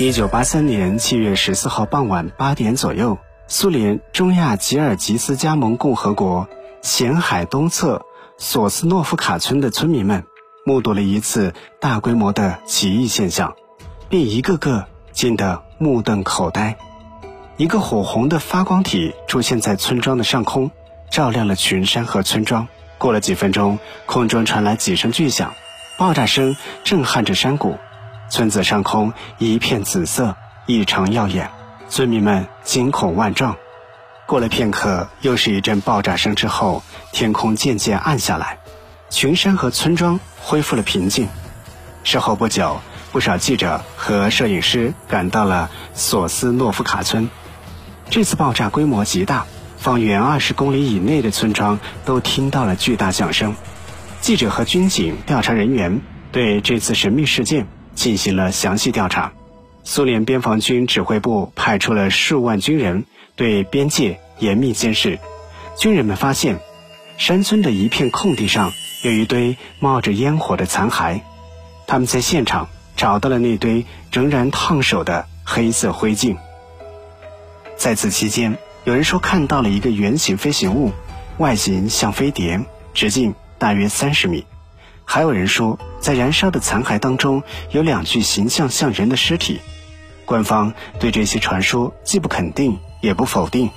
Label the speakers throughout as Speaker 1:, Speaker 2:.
Speaker 1: 一九八三年七月十四号傍晚八点左右，苏联中亚吉尔吉斯加盟共和国咸海东侧索斯诺夫卡村的村民们，目睹了一次大规模的奇异现象，并一个个惊得目瞪口呆。一个火红的发光体出现在村庄的上空，照亮了群山和村庄。过了几分钟，空中传来几声巨响，爆炸声震撼着山谷。村子上空一片紫色，异常耀眼，村民们惊恐万状。过了片刻，又是一阵爆炸声之后，天空渐渐暗下来，群山和村庄恢复了平静。事后不久，不少记者和摄影师赶到了索斯诺夫卡村。这次爆炸规模极大，方圆二十公里以内的村庄都听到了巨大响声。记者和军警调查人员对这次神秘事件。进行了详细调查，苏联边防军指挥部派出了数万军人对边界严密监视。军人们发现，山村的一片空地上有一堆冒着烟火的残骸，他们在现场找到了那堆仍然烫手的黑色灰烬。在此期间，有人说看到了一个圆形飞行物，外形像飞碟，直径大约三十米。还有人说，在燃烧的残骸当中有两具形象像人的尸体。官方对这些传说既不肯定也不否定。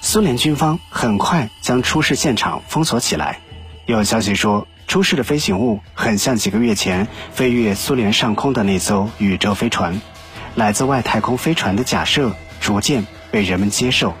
Speaker 1: 苏联军方很快将出事现场封锁起来。有消息说，出事的飞行物很像几个月前飞越苏联上空的那艘宇宙飞船。来自外太空飞船的假设逐渐被人们接受。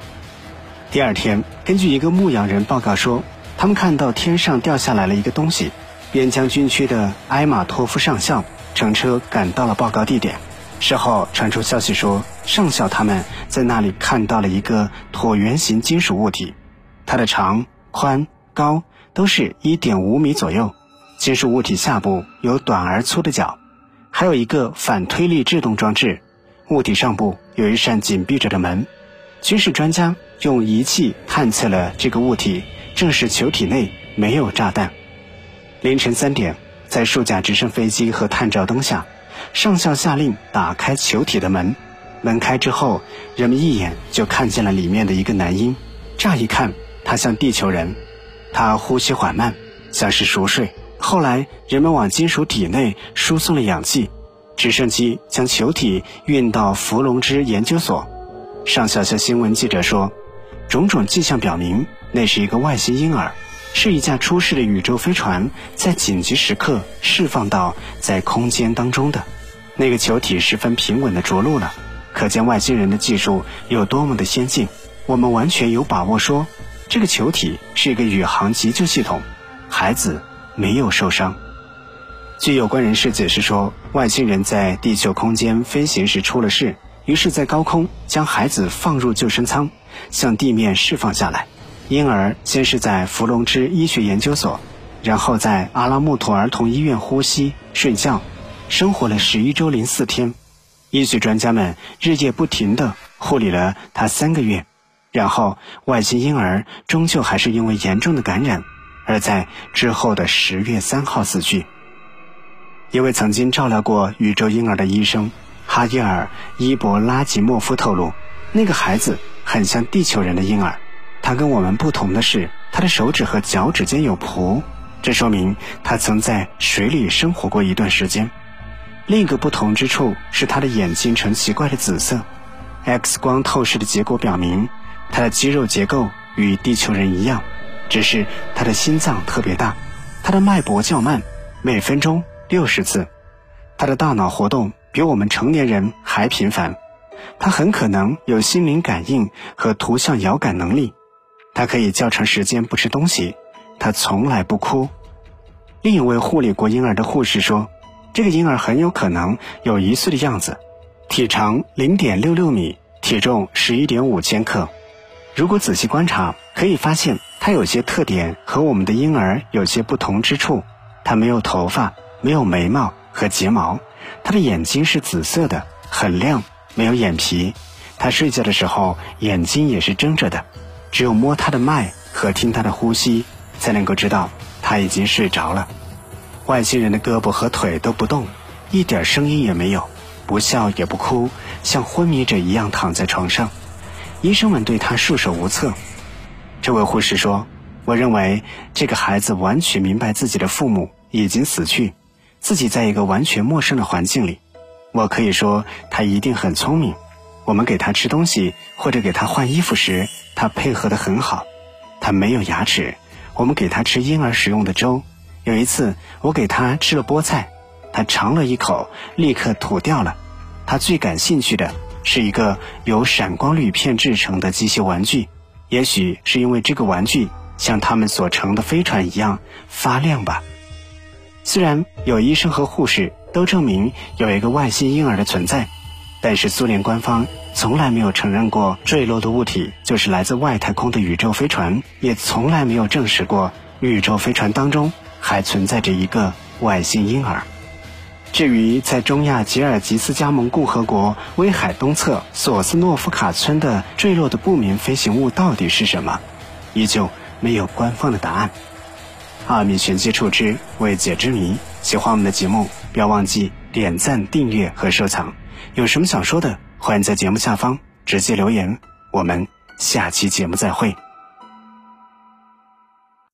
Speaker 1: 第二天，根据一个牧羊人报告说，他们看到天上掉下来了一个东西。边疆军区的埃马托夫上校乘车赶到了报告地点。事后传出消息说，上校他们在那里看到了一个椭圆形金属物体，它的长、宽、高都是一点五米左右。金属物体下部有短而粗的角，还有一个反推力制动装置。物体上部有一扇紧闭着的门。军事专家用仪器探测了这个物体，证实球体内没有炸弹。凌晨三点，在数架直升飞机和探照灯下，上校下令打开球体的门。门开之后，人们一眼就看见了里面的一个男婴。乍一看，他像地球人，他呼吸缓慢，像是熟睡。后来，人们往金属体内输送了氧气，直升机将球体运到伏龙芝研究所。上校向新闻记者说：“种种迹象表明，那是一个外星婴儿。”是一架出事的宇宙飞船在紧急时刻释放到在空间当中的那个球体十分平稳地着陆了，可见外星人的技术有多么的先进。我们完全有把握说，这个球体是一个宇航急救系统，孩子没有受伤。据有关人士解释说，外星人在地球空间飞行时出了事，于是，在高空将孩子放入救生舱，向地面释放下来。婴儿先是在伏龙芝医学研究所，然后在阿拉木图儿童医院呼吸、睡觉，生活了十一周零四天。医学专家们日夜不停地护理了他三个月，然后外星婴儿终究还是因为严重的感染，而在之后的十月三号死去。一位曾经照料过宇宙婴儿的医生哈耶尔伊博拉吉莫夫透露，那个孩子很像地球人的婴儿。他跟我们不同的是，他的手指和脚趾间有蹼，这说明他曾在水里生活过一段时间。另一个不同之处是他的眼睛呈奇怪的紫色。X 光透视的结果表明，他的肌肉结构与地球人一样，只是他的心脏特别大，他的脉搏较慢，每分钟六十次。他的大脑活动比我们成年人还频繁，他很可能有心灵感应和图像遥感能力。他可以较长时间不吃东西，他从来不哭。另一位护理过婴儿的护士说，这个婴儿很有可能有一岁的样子，体长零点六六米，体重十一点五千克。如果仔细观察，可以发现他有些特点和我们的婴儿有些不同之处。他没有头发，没有眉毛和睫毛，他的眼睛是紫色的，很亮，没有眼皮。他睡觉的时候眼睛也是睁着的。只有摸他的脉和听他的呼吸，才能够知道他已经睡着了。外星人的胳膊和腿都不动，一点声音也没有，不笑也不哭，像昏迷者一样躺在床上。医生们对他束手无策。这位护士说：“我认为这个孩子完全明白自己的父母已经死去，自己在一个完全陌生的环境里。我可以说他一定很聪明。我们给他吃东西或者给他换衣服时，他配合得很好。他没有牙齿，我们给他吃婴儿使用的粥。有一次我给他吃了菠菜，他尝了一口，立刻吐掉了。他最感兴趣的。”是一个由闪光铝片制成的机械玩具，也许是因为这个玩具像他们所乘的飞船一样发亮吧。虽然有医生和护士都证明有一个外星婴儿的存在，但是苏联官方从来没有承认过坠落的物体就是来自外太空的宇宙飞船，也从来没有证实过宇宙飞船当中还存在着一个外星婴儿。至于在中亚吉尔吉斯加盟共和国威海东侧索斯诺夫卡村的坠落的不明飞行物到底是什么，依旧没有官方的答案。二米玄机处之未解之谜，喜欢我们的节目，不要忘记点赞、订阅和收藏。有什么想说的，欢迎在节目下方直接留言。我们下期节目再会。